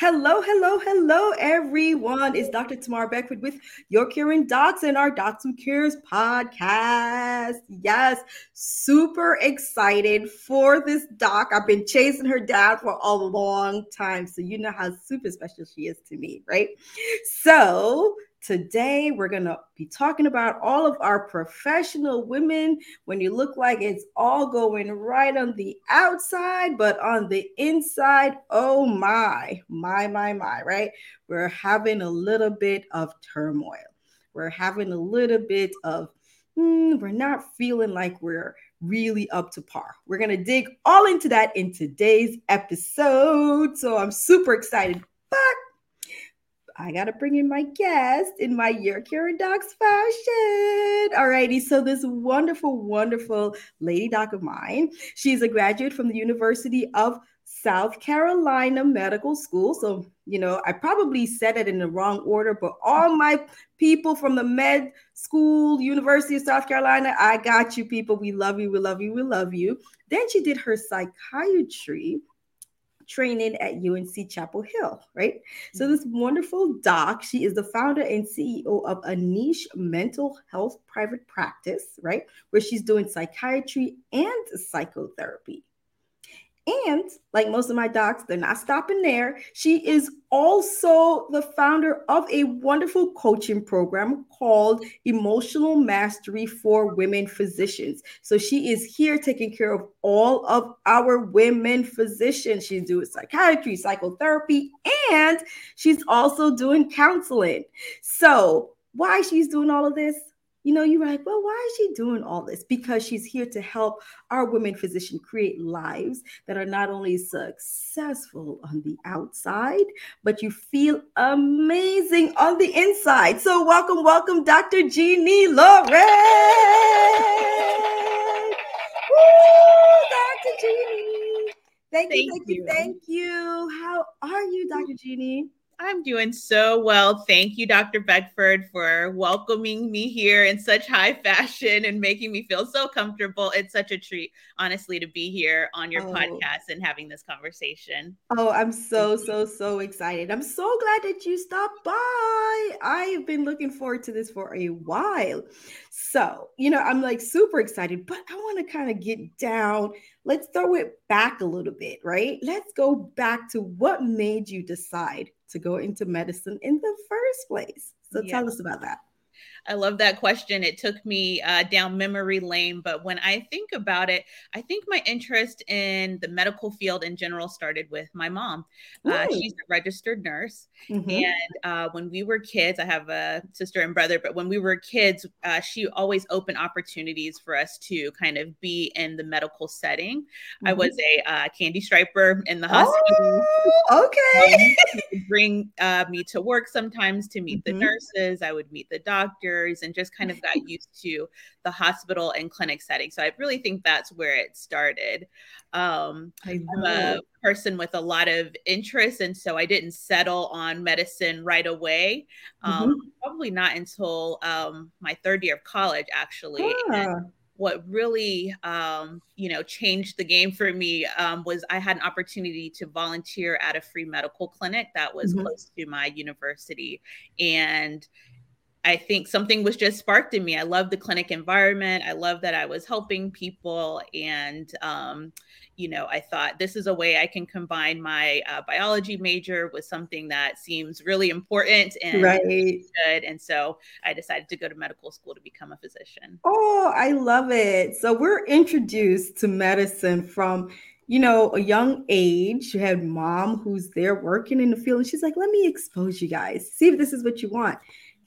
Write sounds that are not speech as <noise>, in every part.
Hello, hello, hello, everyone. It's Dr. Tamar Beckford with Your Caring Docs and our Docs Who Cares podcast. Yes, super excited for this doc. I've been chasing her down for a long time. So, you know how super special she is to me, right? So, Today, we're going to be talking about all of our professional women when you look like it's all going right on the outside, but on the inside, oh my, my, my, my, right? We're having a little bit of turmoil. We're having a little bit of, hmm, we're not feeling like we're really up to par. We're going to dig all into that in today's episode. So I'm super excited. But I gotta bring in my guest in my Your Caring Docs fashion. Alrighty, so this wonderful, wonderful lady doc of mine, she's a graduate from the University of South Carolina Medical School. So, you know, I probably said it in the wrong order, but all my people from the med school, University of South Carolina, I got you people. We love you, we love you, we love you. Then she did her psychiatry training at UNC Chapel Hill, right? So, mm-hmm. this wonderful doc, she is the founder and CEO of a niche mental health private practice, right? Where she's doing psychiatry and psychotherapy. And like most of my docs, they're not stopping there. She is also the founder of a wonderful coaching program called Emotional Mastery for Women Physicians. So she is here taking care of all of our women physicians. She's doing psychiatry, psychotherapy, and she's also doing counseling. So, why she's doing all of this? You know, you're like, well, why is she doing all this? Because she's here to help our women physician create lives that are not only successful on the outside, but you feel amazing on the inside. So, welcome, welcome, Dr. Jeannie Lawrence. Woo, Dr. Jeannie. Thank, thank you, thank you, thank you. How are you, Dr. Jeannie? I'm doing so well. Thank you, Dr. Beckford, for welcoming me here in such high fashion and making me feel so comfortable. It's such a treat, honestly, to be here on your oh. podcast and having this conversation. Oh, I'm so, so, so excited. I'm so glad that you stopped by. I've been looking forward to this for a while. So, you know, I'm like super excited, but I want to kind of get down. Let's throw it back a little bit, right? Let's go back to what made you decide to go into medicine in the first place. So tell us about that. I love that question. It took me uh, down memory lane, but when I think about it, I think my interest in the medical field in general started with my mom. Uh, she's a registered nurse, mm-hmm. and uh, when we were kids, I have a sister and brother, but when we were kids, uh, she always opened opportunities for us to kind of be in the medical setting. Mm-hmm. I was a uh, candy striper in the hospital. Oh, okay. Bring uh, me to work sometimes to meet mm-hmm. the nurses. I would meet the doctor and just kind of got used to the hospital and clinic setting. So I really think that's where it started. Um, I'm a person with a lot of interest, and so I didn't settle on medicine right away. Um, mm-hmm. Probably not until um, my third year of college, actually. And what really um, you know changed the game for me um, was i had an opportunity to volunteer at a free medical clinic that was mm-hmm. close to my university and I think something was just sparked in me. I love the clinic environment. I love that I was helping people. And, um, you know, I thought this is a way I can combine my uh, biology major with something that seems really important and right. good. And so I decided to go to medical school to become a physician. Oh, I love it. So we're introduced to medicine from you know, a young age. You had mom who's there working in the field, and she's like, "Let me expose you guys. See if this is what you want."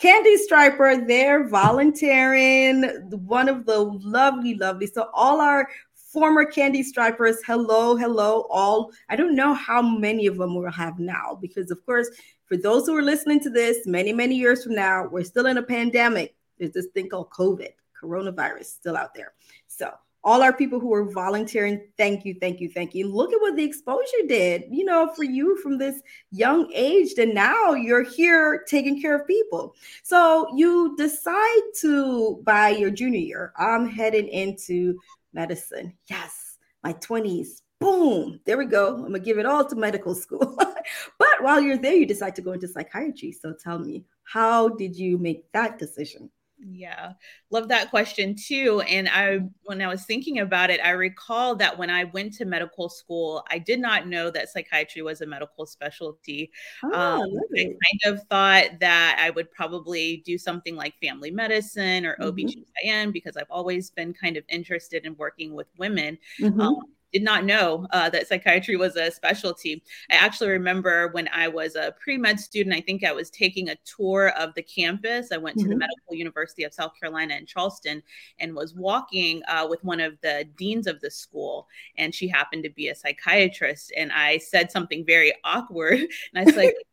Candy Striper, they're volunteering. One of the lovely, lovely. So all our former Candy Stripers, hello, hello, all. I don't know how many of them we'll have now because, of course, for those who are listening to this many, many years from now, we're still in a pandemic. There's this thing called COVID, coronavirus, still out there. So all our people who are volunteering, thank you, thank you, thank you. Look at what the exposure did, you know, for you from this young age and now you're here taking care of people. So you decide to, by your junior year, I'm heading into medicine. Yes, my 20s. Boom, there we go. I'm gonna give it all to medical school. but <laughs> but while you're there, you decide to go into psychiatry. So tell me, how did you make that decision? Yeah, love that question too. And I, when I was thinking about it, I recall that when I went to medical school, I did not know that psychiatry was a medical specialty. Oh, um, I kind of thought that I would probably do something like family medicine or mm-hmm. OBGYN because I've always been kind of interested in working with women. Mm-hmm. Um, did not know uh, that psychiatry was a specialty. I actually remember when I was a pre med student, I think I was taking a tour of the campus. I went to mm-hmm. the Medical University of South Carolina in Charleston and was walking uh, with one of the deans of the school, and she happened to be a psychiatrist. And I said something very awkward, and I was like, <laughs>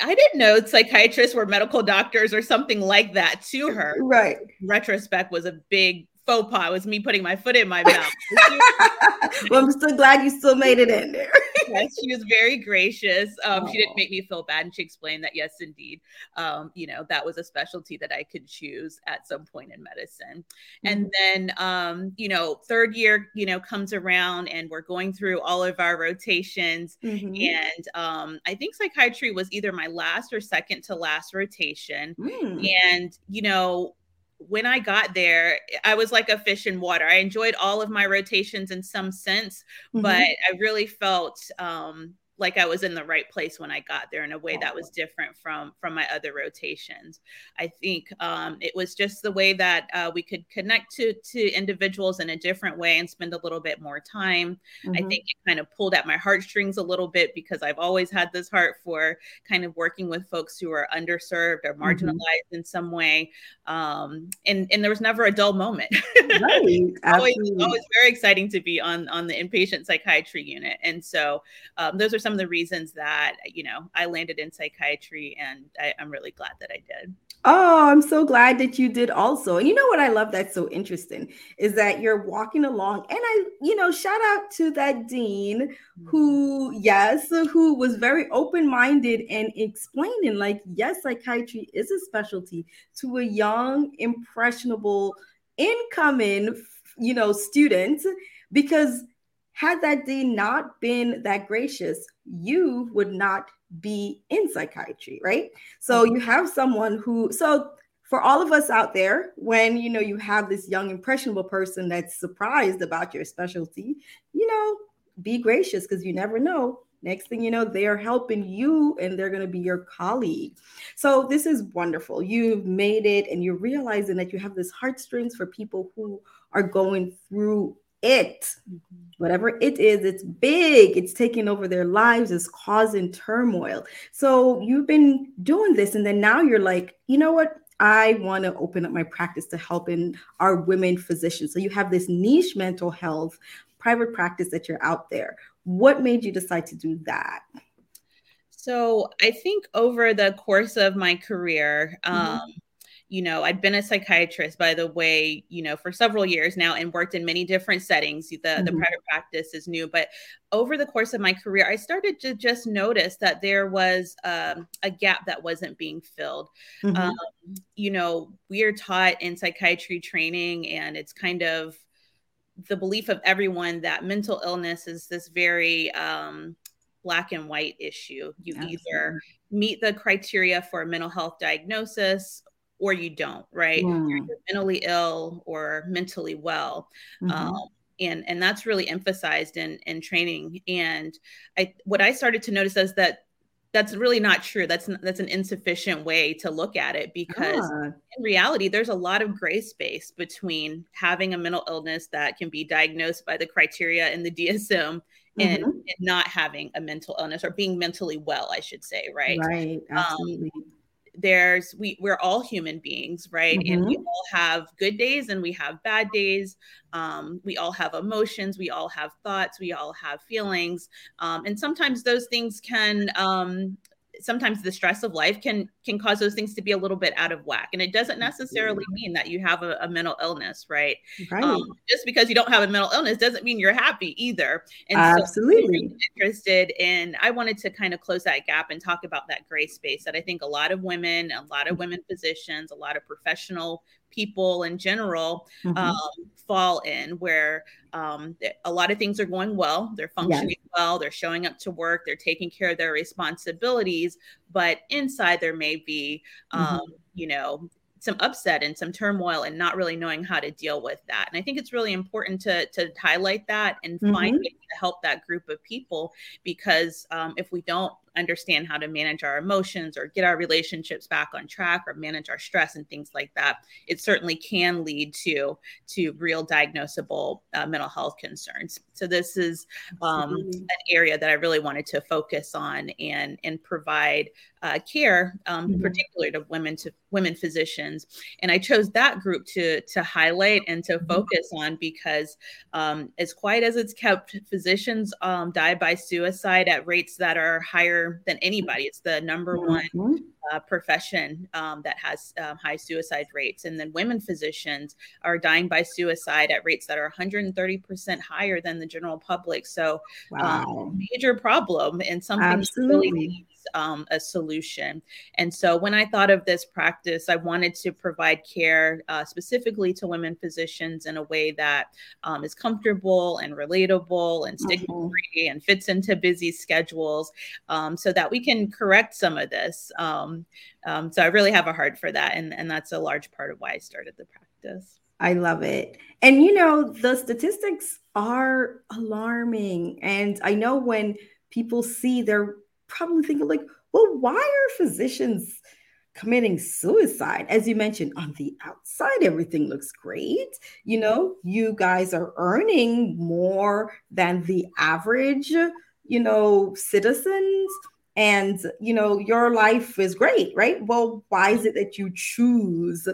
I didn't know psychiatrists were medical doctors or something like that to her. Right. Retrospect was a big faux pas. Was me putting my foot in my mouth. <laughs> well, I'm so glad you still made it in there. yes, she was very gracious. Um, she didn't make me feel bad, and she explained that yes, indeed, um, you know that was a specialty that I could choose at some point in medicine. Mm-hmm. And then, um, you know, third year, you know, comes around, and we're going through all of our rotations. Mm-hmm. And um, I think psychiatry was either my last or second to last rotation. Mm. And you know, when I got there, I was like a fish in water. I enjoyed all of my rotations in some sense, mm-hmm. but I really felt um, like I was in the right place when I got there in a way that was different from from my other rotations. I think um, it was just the way that uh, we could connect to to individuals in a different way and spend a little bit more time. Mm-hmm. I think it kind of pulled at my heartstrings a little bit because I've always had this heart for kind of working with folks who are underserved or mm-hmm. marginalized mm-hmm. in some way. Um, and and there was never a dull moment. Right, <laughs> always, always very exciting to be on on the inpatient psychiatry unit, and so um, those are some of the reasons that you know I landed in psychiatry, and I, I'm really glad that I did. Oh, I'm so glad that you did also. And you know what I love that's so interesting is that you're walking along, and I, you know, shout out to that dean who, mm-hmm. yes, who was very open minded and explaining, like, yes, psychiatry is a specialty to a young, impressionable, incoming, you know, student because had that dean not been that gracious, you would not be in psychiatry, right? So mm-hmm. you have someone who, so for all of us out there, when you know you have this young, impressionable person that's surprised about your specialty, you know, be gracious because you never know. Next thing you know, they are helping you and they're going to be your colleague. So, this is wonderful. You've made it and you're realizing that you have this heartstrings for people who are going through it. Mm-hmm. Whatever it is, it's big. It's taking over their lives, it's causing turmoil. So you've been doing this, and then now you're like, you know what? I want to open up my practice to helping our women physicians. So you have this niche mental health private practice that you're out there. What made you decide to do that? So I think over the course of my career, mm-hmm. um, mm-hmm you know, I'd been a psychiatrist, by the way, you know, for several years now and worked in many different settings. The, mm-hmm. the private practice is new, but over the course of my career, I started to just notice that there was um, a gap that wasn't being filled. Mm-hmm. Um, you know, we are taught in psychiatry training, and it's kind of the belief of everyone that mental illness is this very um, black and white issue. You Absolutely. either meet the criteria for a mental health diagnosis or you don't, right? Mm. You're mentally ill or mentally well. Mm-hmm. Um, and and that's really emphasized in in training. And I what I started to notice is that that's really not true. That's that's an insufficient way to look at it because ah. in reality, there's a lot of gray space between having a mental illness that can be diagnosed by the criteria in the <laughs> DSM and, mm-hmm. and not having a mental illness or being mentally well, I should say, right? Right, um, absolutely. Um, there's we we're all human beings right mm-hmm. and we mm-hmm. all have good days and we have bad days um, we all have emotions we all have thoughts we all have feelings um, and sometimes those things can um, sometimes the stress of life can can cause those things to be a little bit out of whack. And it doesn't necessarily mean that you have a, a mental illness right, right. Um, just because you don't have a mental illness doesn't mean you're happy either. And absolutely. So interested in i wanted to kind of close that gap and talk about that gray space that i think a lot of women a lot of women physicians a lot of professional people in general mm-hmm. um, fall in, where um, a lot of things are going well, they're functioning yes. well, they're showing up to work, they're taking care of their responsibilities, but inside there may be, mm-hmm. um, you know, some upset and some turmoil and not really knowing how to deal with that. And I think it's really important to to highlight that and mm-hmm. find ways to help that group of people because um, if we don't understand how to manage our emotions or get our relationships back on track or manage our stress and things like that it certainly can lead to to real diagnosable uh, mental health concerns. So this is um, an area that i really wanted to focus on and and provide uh, care um, mm-hmm. particularly to women to women physicians and i chose that group to to highlight and to mm-hmm. focus on because um, as quiet as it's kept physicians um, die by suicide at rates that are higher than anybody. It's the number one mm-hmm. uh, profession um, that has um, high suicide rates. And then women physicians are dying by suicide at rates that are 130% higher than the general public. So, um, wow. um, major problem and something Absolutely. really um, a solution. And so when I thought of this practice, I wanted to provide care uh, specifically to women physicians in a way that um, is comfortable and relatable and stigma free mm-hmm. and fits into busy schedules um, so that we can correct some of this. Um, um, so I really have a heart for that. And, and that's a large part of why I started the practice. I love it. And you know, the statistics are alarming. And I know when people see their probably thinking like, well, why are physicians committing suicide? As you mentioned, on the outside, everything looks great. You know, you guys are earning more than the average, you know, citizens. And, you know, your life is great, right? Well, why is it that you choose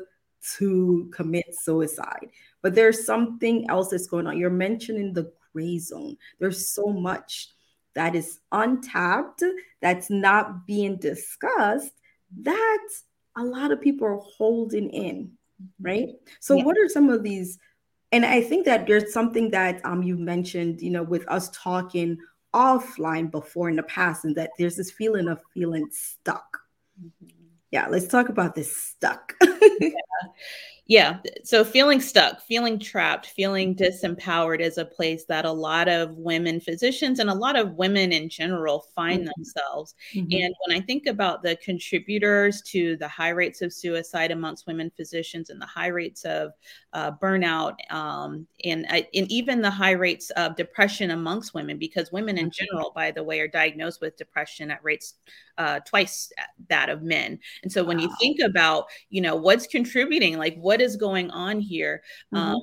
to commit suicide? But there's something else that's going on. You're mentioning the gray zone. There's so much that is untapped, that's not being discussed, that a lot of people are holding in, right? So, yeah. what are some of these? And I think that there's something that um, you mentioned, you know, with us talking offline before in the past, and that there's this feeling of feeling stuck. Mm-hmm. Yeah, let's talk about this stuck. <laughs> yeah yeah so feeling stuck feeling trapped feeling disempowered is a place that a lot of women physicians and a lot of women in general find mm-hmm. themselves mm-hmm. and when i think about the contributors to the high rates of suicide amongst women physicians and the high rates of uh, burnout um, and, uh, and even the high rates of depression amongst women because women in mm-hmm. general by the way are diagnosed with depression at rates uh, twice that of men and so when wow. you think about you know what's contributing like what is going on here mm-hmm. um,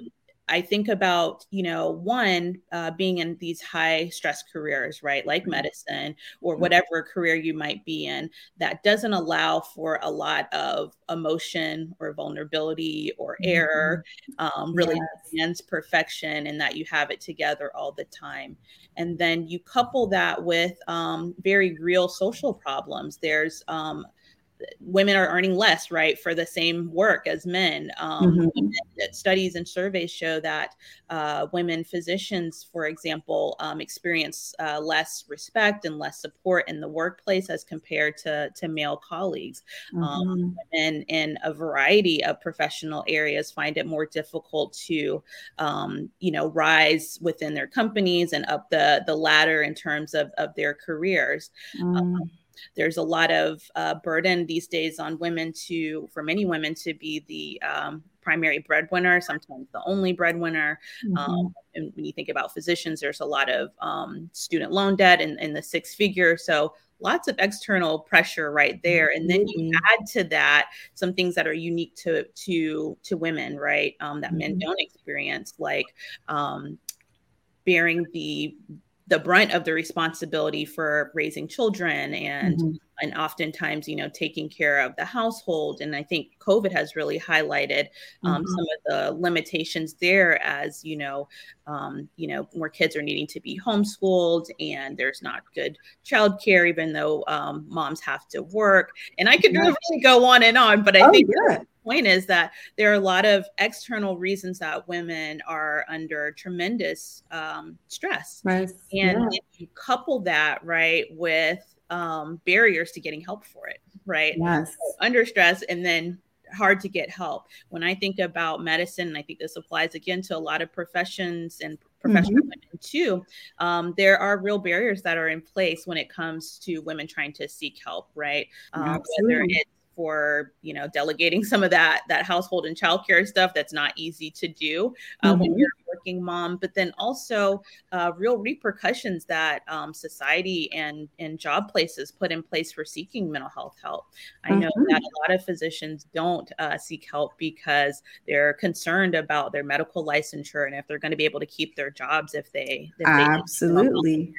I think about, you know, one, uh, being in these high stress careers, right? Like mm-hmm. medicine or mm-hmm. whatever career you might be in, that doesn't allow for a lot of emotion or vulnerability or error, um, really yes. demands perfection and that you have it together all the time. And then you couple that with um, very real social problems. There's um, women are earning less, right, for the same work as men. Um, mm-hmm. Studies and surveys show that uh, women physicians, for example, um, experience uh, less respect and less support in the workplace as compared to, to male colleagues. Um, mm-hmm. Um, women in a variety of professional areas find it more difficult to, um, you know, rise within their companies and up the, the ladder in terms of, of their careers. Mm there's a lot of uh, burden these days on women to, for many women, to be the um, primary breadwinner, sometimes the only breadwinner. Mm-hmm. Um, and when you think about physicians, there's a lot of um, student loan debt in, in the six figure. So lots of external pressure right there and then you mm-hmm. add to that some things that are unique to to to women right um, that mm-hmm. men don't experience like um, bearing the the brunt of the responsibility for raising children and mm-hmm. And oftentimes you know taking care of the household and i think covid has really highlighted um, mm-hmm. some of the limitations there as you know um, you know more kids are needing to be homeschooled and there's not good childcare even though um, moms have to work and i could yeah. really go on and on but i oh, think yeah point is that there are a lot of external reasons that women are under tremendous um, stress. And yeah. if you couple that, right, with um, barriers to getting help for it, right? Yes. So under stress and then hard to get help. When I think about medicine, and I think this applies again to a lot of professions and professional mm-hmm. women too. Um, there are real barriers that are in place when it comes to women trying to seek help, right? Um, whether it's for you know delegating <laughs> some of that that household and childcare stuff that's not easy to do uh, mm-hmm. when you're working mom but then also uh, real repercussions that um, society and and job places put in place for seeking mental health help i know mm-hmm. that a lot of physicians don't uh, seek help because they're concerned about their medical licensure and if they're going to be able to keep their jobs if they if absolutely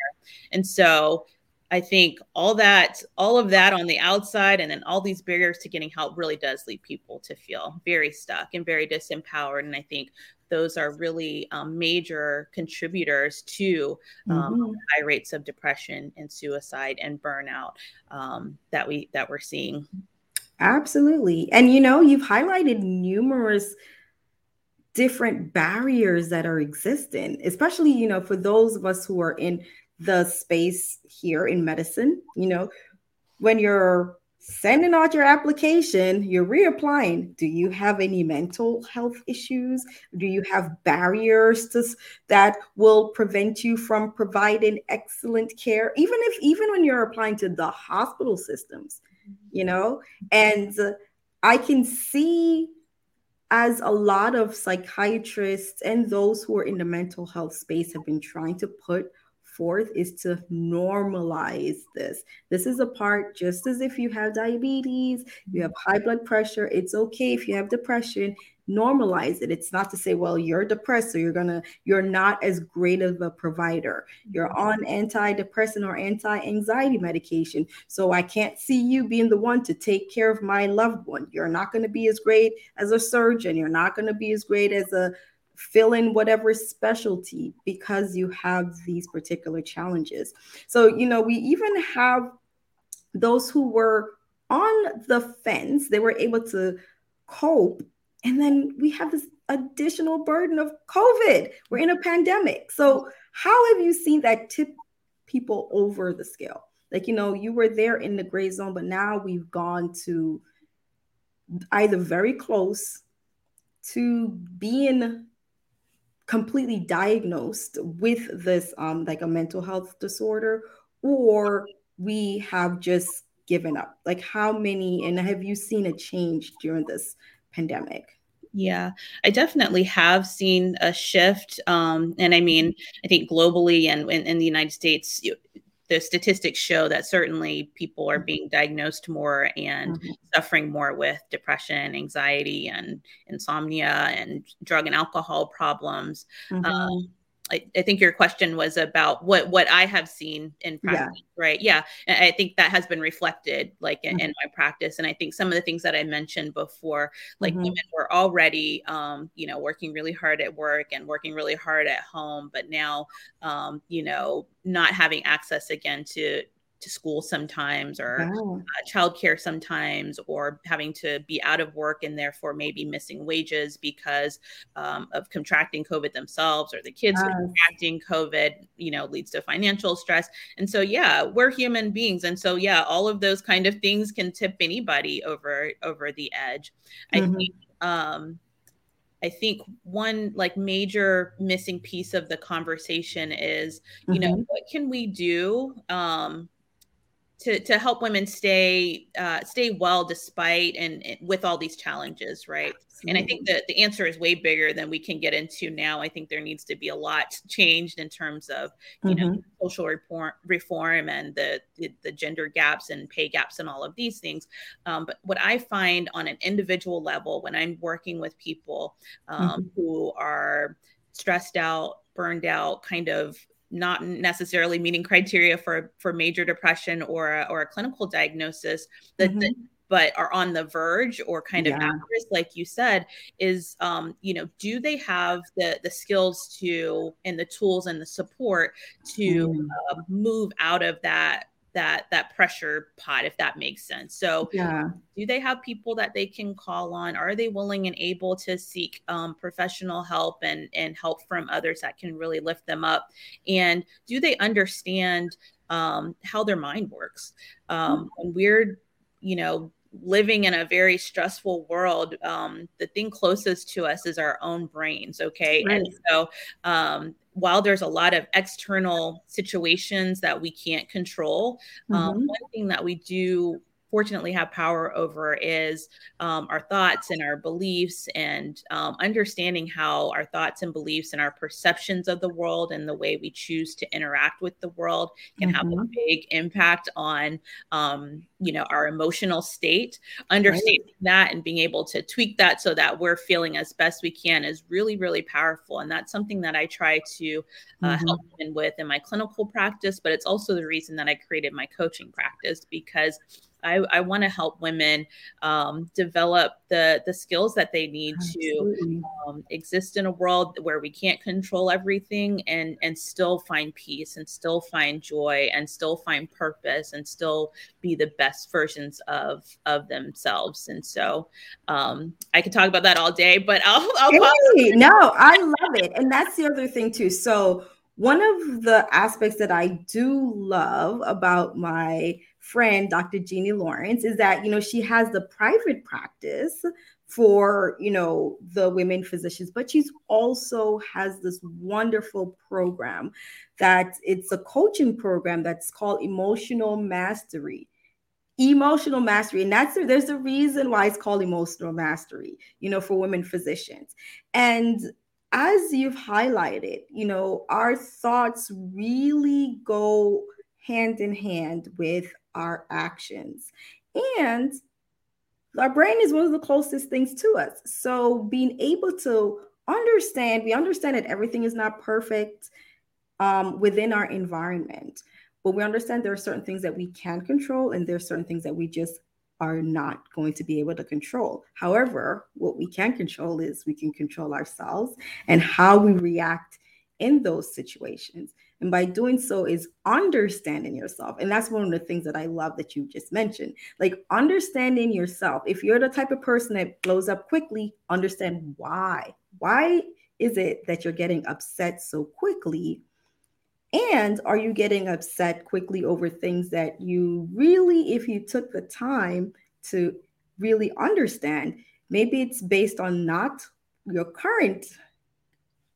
and so I think all that, all of that on the outside, and then all these barriers to getting help really does lead people to feel very stuck and very disempowered. And I think those are really um, major contributors to um, mm-hmm. high rates of depression and suicide and burnout um, that we that we're seeing. Absolutely, and you know, you've highlighted numerous different barriers that are existing, especially you know for those of us who are in the space here in medicine. You know, when you're sending out your application, you're reapplying. Do you have any mental health issues? Do you have barriers to, that will prevent you from providing excellent care? Even if, even when you're applying to the hospital systems, you mm-hmm. know, and I can see as a lot of psychiatrists and those who are in the mental health space have been trying to put forth is to normalize this. This is a part just as if you have diabetes, you have high blood pressure, it's okay if you have depression, normalize it. It's not to say, well, you're depressed, so you're gonna, you're not as great of a provider. You're mm-hmm. on antidepressant or anti-anxiety medication. So I can't see you being the one to take care of my loved one. You're not gonna be as great as a surgeon, you're not gonna be as great as a fill in whatever specialty because you have these particular challenges. So, you know, we even have those who were on the fence, they were able to cope. And then we have this additional burden of COVID. We're in a pandemic. So, how have you seen that tip people over the scale? Like, you know, you were there in the gray zone, but now we've gone to either very close to being completely diagnosed with this um like a mental health disorder or we have just given up like how many and have you seen a change during this pandemic yeah, I definitely have seen a shift. Um, and I mean, I think globally and in, in the United States, the statistics show that certainly people are being diagnosed more and mm-hmm. suffering more with depression, anxiety, and insomnia, and drug and alcohol problems. Mm-hmm. Um, I, I, think your question was about what what I have seen in practice, yeah. right? Yeah, and I think that has been reflected like in, mm-hmm. in, my practice, and I think some of the things that I mentioned before, like mm-hmm. women were already, um, you know, working really hard at work and working really hard at home, but now, um, you know, not having access again to to school sometimes or oh. uh, childcare sometimes or having to be out of work and therefore maybe missing wages because um, of contracting covid themselves or the kids yes. contracting covid you know leads to financial stress and so yeah we're human beings and so yeah all of those kind of things can tip anybody over over the edge mm-hmm. i think um I think one like major missing piece of the conversation is, you mm-hmm. know, what can we do um, to to help women stay uh, stay well despite and, and, with all these challenges, right? Absolutely. And I think that the answer is way bigger than we can get into now. I think there needs to be a lot <laughs> changed in terms of you mm-hmm. know social reform, reform and the, the, the gender gaps and pay gaps and all of these things. Um, but what I find on an individual level when I'm working with people um, mm-hmm. who are stressed out, burned out, kind of not necessarily meeting criteria for for major depression or a, or a clinical diagnosis that, mm-hmm. that but are on the verge or kind of yeah. at risk like you said is um, you know do they have the the skills to and the tools and the support to mm. uh, move out of that that that pressure pot if that makes sense. So yeah. do they have people that they can call on? Are they willing and able to seek um, professional help and and help from others that can really lift them up? And do they understand um, how their mind works? Um, when we're you know living in a very stressful world, um, the thing closest to us is our own brains. Okay. Right. And so, um, while there's a lot of external situations that we can't control, um, mm-hmm. um, one thing that we do fortunately have power over is um, our thoughts and our beliefs and um, understanding how our thoughts and beliefs and our perceptions of the world and the way we choose to interact with the world can mm-hmm. have a mm-hmm. big impact on um, you know our emotional state understanding right. that and being able to tweak that so that we're feeling as best we can is really really powerful and that's something that i try to uh, mm-hmm. help women with in my clinical practice but it's also the reason that i created my coaching practice because I, I want to help women um, develop the the skills that they need Absolutely. to um, exist in a world where we can't control everything and and still find peace and still find joy and still find purpose and still be the best versions of of themselves. And so um, I could talk about that all day, but I'll, <laughs> I'll hey, no, I love it, and that's the other thing too. So one of the aspects that I do love about my friend, Dr. Jeannie Lawrence, is that, you know, she has the private practice for, you know, the women physicians, but she's also has this wonderful program that it's a coaching program that's called Emotional Mastery emotional mastery and that's there's a reason why it's called emotional mastery you know for women physicians and as you've highlighted you know our thoughts really go hand in hand with our actions. And our brain is one of the closest things to us. So being able to understand, we understand that everything is not perfect um, within our environment, but we understand there are certain things that we can control and there are certain things that we just are not going to be able to control. However, what we can control is we can control ourselves and how we react in those situations. And by doing so is understanding yourself. And that's one of the things that I love that you just mentioned. Like understanding yourself. If you're the type of person that blows up quickly, understand why. Why is it that you're getting upset so quickly? And are you getting upset quickly over things that you really, if you took the time to really understand, maybe it's based on not your current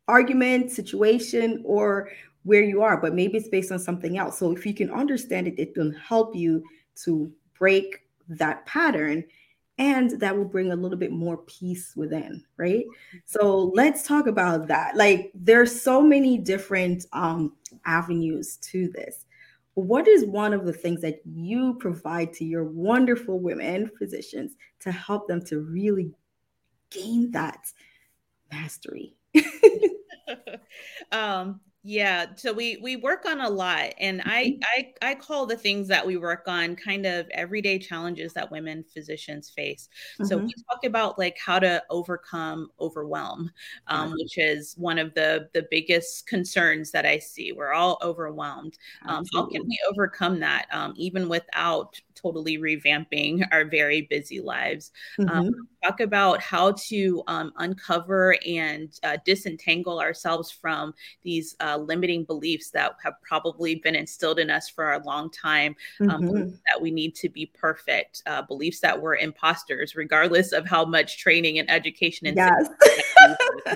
argument, situation, or where you are, but maybe it's based on something else. So if you can understand it, it will help you to break that pattern and that will bring a little bit more peace within right? So let's talk about that. Like there's so many different um avenues to this. What is one of the things that you provide to your wonderful women physicians to help them to really gain that mastery? <laughs> <laughs> Um yeah, so we we work on a lot and I mm-hmm. I I call the things that we work on kind of everyday challenges that women physicians face. Mm-hmm. So we talk about like how to overcome overwhelm, um, which is one of the the biggest concerns that I see. We're all overwhelmed. Um, how can we overcome that um, even without totally revamping our very busy lives. Um, mm-hmm. Um, talk about how to um, uncover and uh, disentangle ourselves from these uh, limiting beliefs that have probably been instilled in us for a long time. Um, mm-hmm. that we need to be perfect, uh, beliefs that we're imposters, regardless of how much training and education and yes.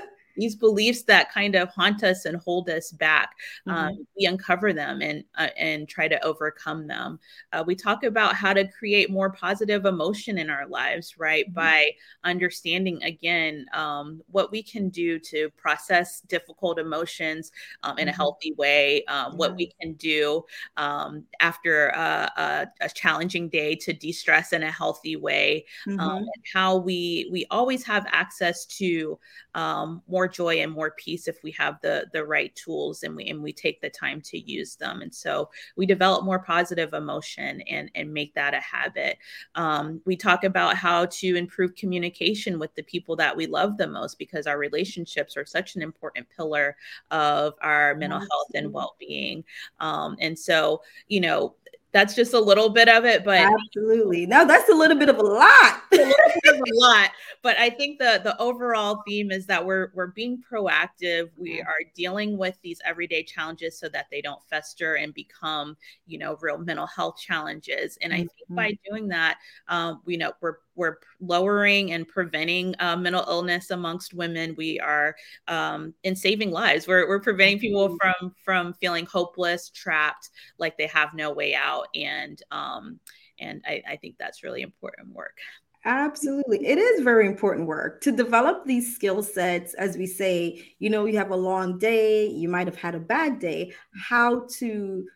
<laughs> these beliefs that kind of haunt us and hold us back mm-hmm. um, we uncover them and uh, and try to overcome them uh, we talk about how to create more positive emotion in our lives right mm-hmm. by understanding again um, what we can do to process difficult emotions um, in mm-hmm. a healthy way um, what we can do um, after a, a, a, challenging day to de-stress in a healthy way um, mm-hmm. and how we we always have access to more more joy and more peace if we have the the right tools and we and we take the time to use them. And so we develop more positive emotion and and make that a habit. Um, we talk about how to improve communication with the people that we love the most because our relationships are such an important pillar of our mental health and well-being. Um, and so you know that's just a little bit of it but absolutely. No that's a little bit of a lot. A, a lot but i think the the overall theme is that we're we're being proactive. We are dealing with these everyday challenges so that they don't fester and become you know real mental health challenges and i think mm-hmm. by doing that um, we know we're we're lowering and preventing uh, mental illness amongst women. We are um, in saving lives. We're, we're preventing people from from feeling hopeless, trapped, like they have no way out. And um, and I, I think that's really important work. Absolutely. It is very important work to develop these skill sets. As we say, you know, you have a long day, you might have had a bad day, how to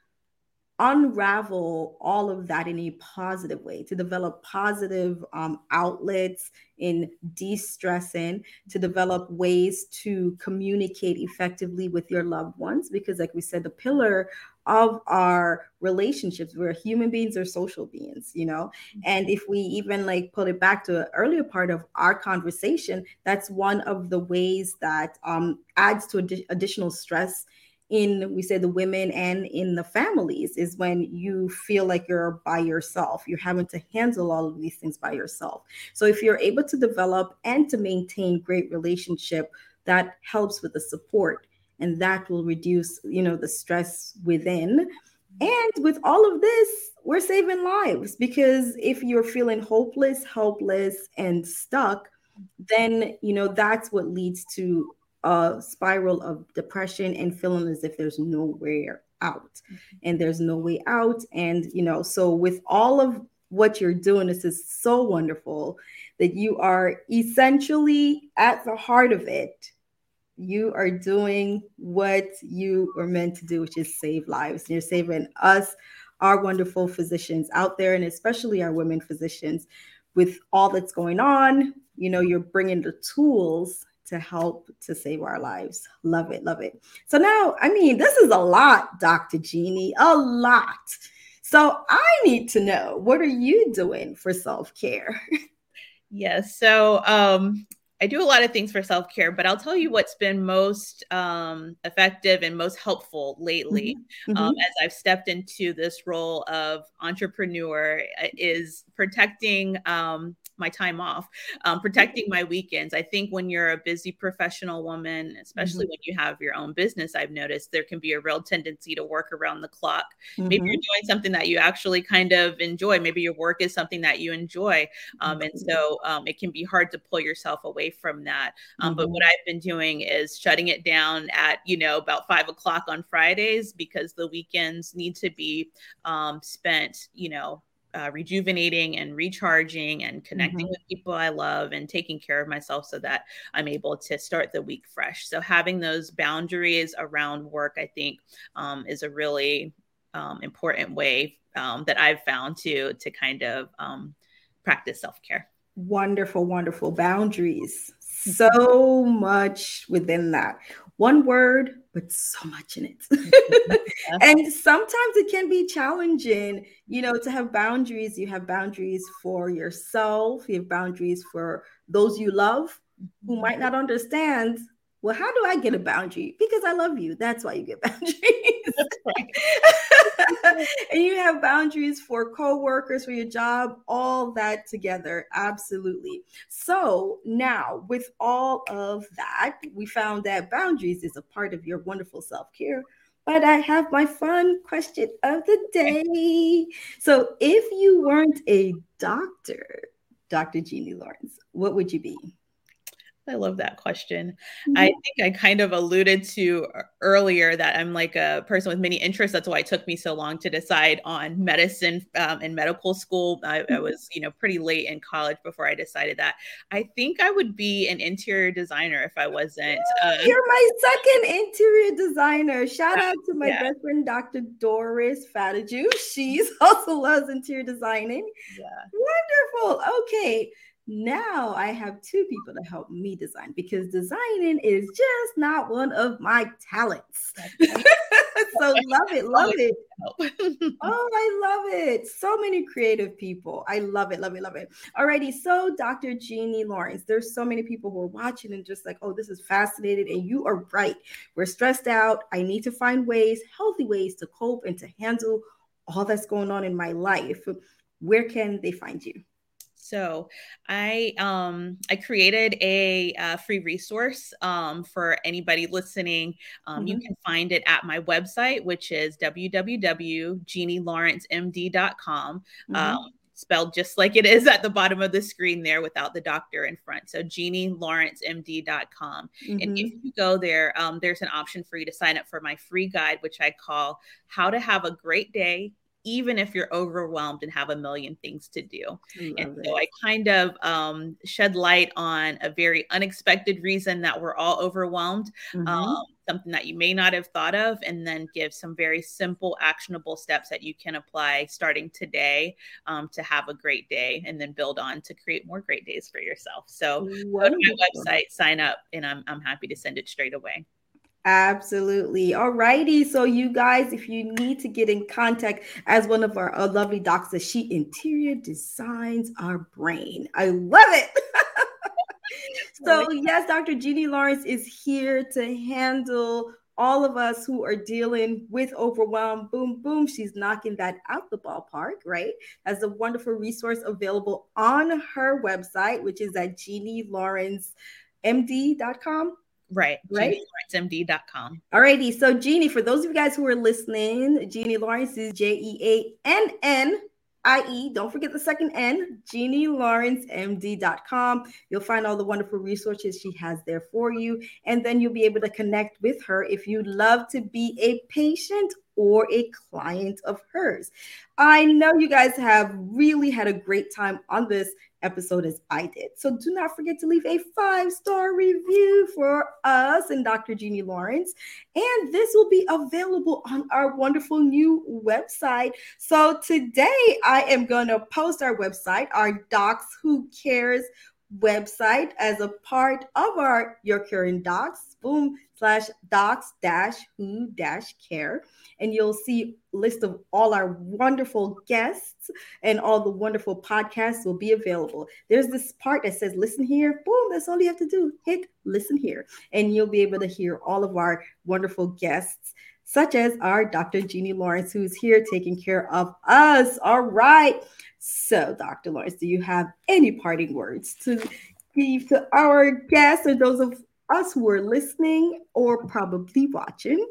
unravel all of that in a positive way, to develop positive um, outlets in de stressing, to develop ways to communicate effectively with your loved ones. Because, like we said, the pillar of our relationships, we're human beings or social beings, you know? Mm-hmm. And if we even like put it back to an earlier part of our conversation, that's one of the ways that um, adds to ad- additional stress in we say the women and in the families is when you feel like you're by yourself. You're having to handle all of these things by yourself. So if you're able to develop and to maintain great relationship that helps with the support and that will reduce you know the stress within. And with all of this we're saving lives because if you're feeling hopeless helpless and stuck then you know that's what leads to a spiral of depression and feeling as if there's nowhere out. Mm-hmm. and there's no way out. And you know so with all of what you're doing this is so wonderful that you are essentially at the heart of it. You are doing what you were meant to do which is save lives. And you're saving us our wonderful physicians out there and especially our women physicians with all that's going on. You know you're bringing the tools to help to save our lives. Love it, love it. So now, I mean, this is a lot, Dr. Jeannie, a lot. So I need to know what are you doing for self care? Yes. So um, I do a lot of things for self care, but I'll tell you what's been most um, effective and most helpful lately mm-hmm. Um, mm-hmm. as I've stepped into this role of entrepreneur uh, is protecting um, my time off, um, protecting my weekends. I think when you're a busy professional woman, especially mm-hmm. when you have your own business, I've noticed there can be a real tendency to work around the clock. Mm-hmm. Maybe you're doing something that you actually kind of enjoy. Maybe your work is something that you enjoy. Um, and mm-hmm. so um, it can be hard to pull yourself away from that. Um, but what mm-hmm. I've been doing is shutting it down at, you know, about five o'clock on Fridays because the weekends need to be um, spent, you know, uh, rejuvenating and recharging and connecting mm-hmm. with people I love and taking care of myself so that I'm able to start the week fresh. So having those boundaries around work, I think, um, is a really um, important way um, that I've found to to kind of um, practice self care. Wonderful, wonderful boundaries. So much within that one word, but so much in it. <laughs> and sometimes it can be challenging, you know, to have boundaries. You have boundaries for yourself, you have boundaries for those you love who mm-hmm. might not understand well, how do I get a boundary? Because I love you. That's why you get <laughs> boundaries. <laughs> and you have boundaries for co-workers, for your job, all that together. Absolutely. So now with all of that, we found that boundaries is a part of your wonderful self-care. But I have my fun question of the day. So if you weren't a doctor, Dr. Jeannie Lawrence, what would you be? I love that question. Mm-hmm. I think I kind of alluded to earlier that I'm like a person with many interests. That's why it took me so long to decide on medicine um, in medical school. I, I, mm-hmm. was, you know, pretty late in college before I decided that. I think I would be an interior designer if I wasn't. Uh, You're my second interior designer. Shout <laughs> out to my yeah. best friend, Dr. Doris Fatiju. She's <laughs> also loves interior designing. Yeah. Wonderful. Okay now I have two people to help me design because designing is just not one of my talents. <laughs> so love it, love it. <laughs> oh, I love it. So many creative people. I love it, love it, love it. Alrighty, so Dr. Jeannie Lawrence, there's so many people who are watching and just like, oh, this is fascinating. And you are right. We're stressed out. I need to find ways, healthy ways to cope and to handle all that's going on in my life, where can they find you? So I um, I created a uh, free resource um, for anybody listening. Um, mm-hmm. You can find it at my website, which is www.jeannielawrencemd.com. Mm-hmm. Um, spelled just like it is <laughs> at the bottom of the screen there without the doctor in front. So jeannielawrencemd.com. Mm-hmm. And if you go there, um, there's an option for you to sign up for my free guide, which I call How to Have a Great Day even if you're overwhelmed and have a million things to do. And so I kind of um, shed light on a very unexpected reason that we're all overwhelmed, mm-hmm. um, something that you may not have thought of, and then give some very simple, actionable steps that you can apply starting today um, to have a great day and then build on to create more great days for yourself. So Wonderful. go to my website, sign up, and I'm, I'm happy to send it straight away. Absolutely. All righty. So, you guys, if you need to get in contact as one of our uh, lovely doctors, she interior designs our brain. I love it. <laughs> so, yes, Dr. Jeannie Lawrence is here to handle all of us who are dealing with overwhelm. Boom, boom. She's knocking that out the ballpark, right? As a wonderful resource available on her website, which is at jeannielawrencemd.com. Right. Right. JeannieLawrenceMD.com. Alrighty. So Jeannie, for those of you guys who are listening, Jeannie Lawrence is J E A N N I E. Don't forget the second N, JeannieLawrenceMD.com. You'll find all the wonderful resources she has there for you. And then you'll be able to connect with her if you'd love to be a patient or a client of hers. I know you guys have really had a great time on this episode as I did. So do not forget to leave a five star review for us and Dr. Jeannie Lawrence. And this will be available on our wonderful new website. So today I am going to post our website, our Docs Who Cares website as a part of our Your Caring Docs, boom, slash docs dash who dash care and you'll see list of all our wonderful guests and all the wonderful podcasts will be available. There's this part that says listen here. Boom, that's all you have to do. Hit listen here and you'll be able to hear all of our wonderful guests such as our Dr. Jeannie Lawrence who's here taking care of us. All right. So, Dr. Lawrence, do you have any parting words to give to our guests or those of us who are listening or probably watching?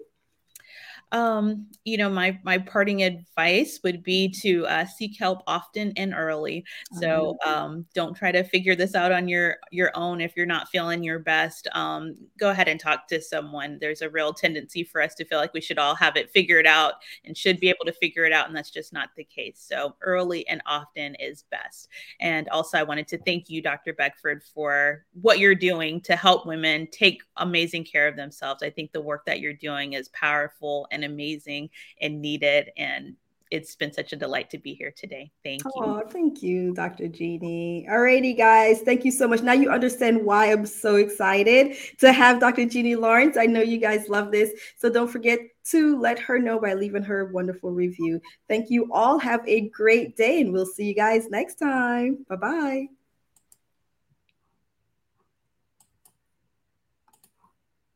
Um, you know, my my parting advice would be to uh, seek help often and early. So mm-hmm. um, don't try to figure this out on your your own if you're not feeling your best. Um, go ahead and talk to someone. There's a real tendency for us to feel like we should all have it figured out and should be able to figure it out, and that's just not the case. So early and often is best. And also, I wanted to thank you, Dr. Beckford, for what you're doing to help women take amazing care of themselves. I think the work that you're doing is powerful and amazing and needed. And it's been such a delight to be here today. Thank you. Oh, thank you, Dr. Jeannie. Alrighty, guys. Thank you so much. Now you understand why I'm so excited to have Dr. Jeannie Lawrence. I know you guys love this. So don't forget to let her know by leaving her wonderful review. Thank you all. Have a great day, and we'll see you guys next time. Bye bye.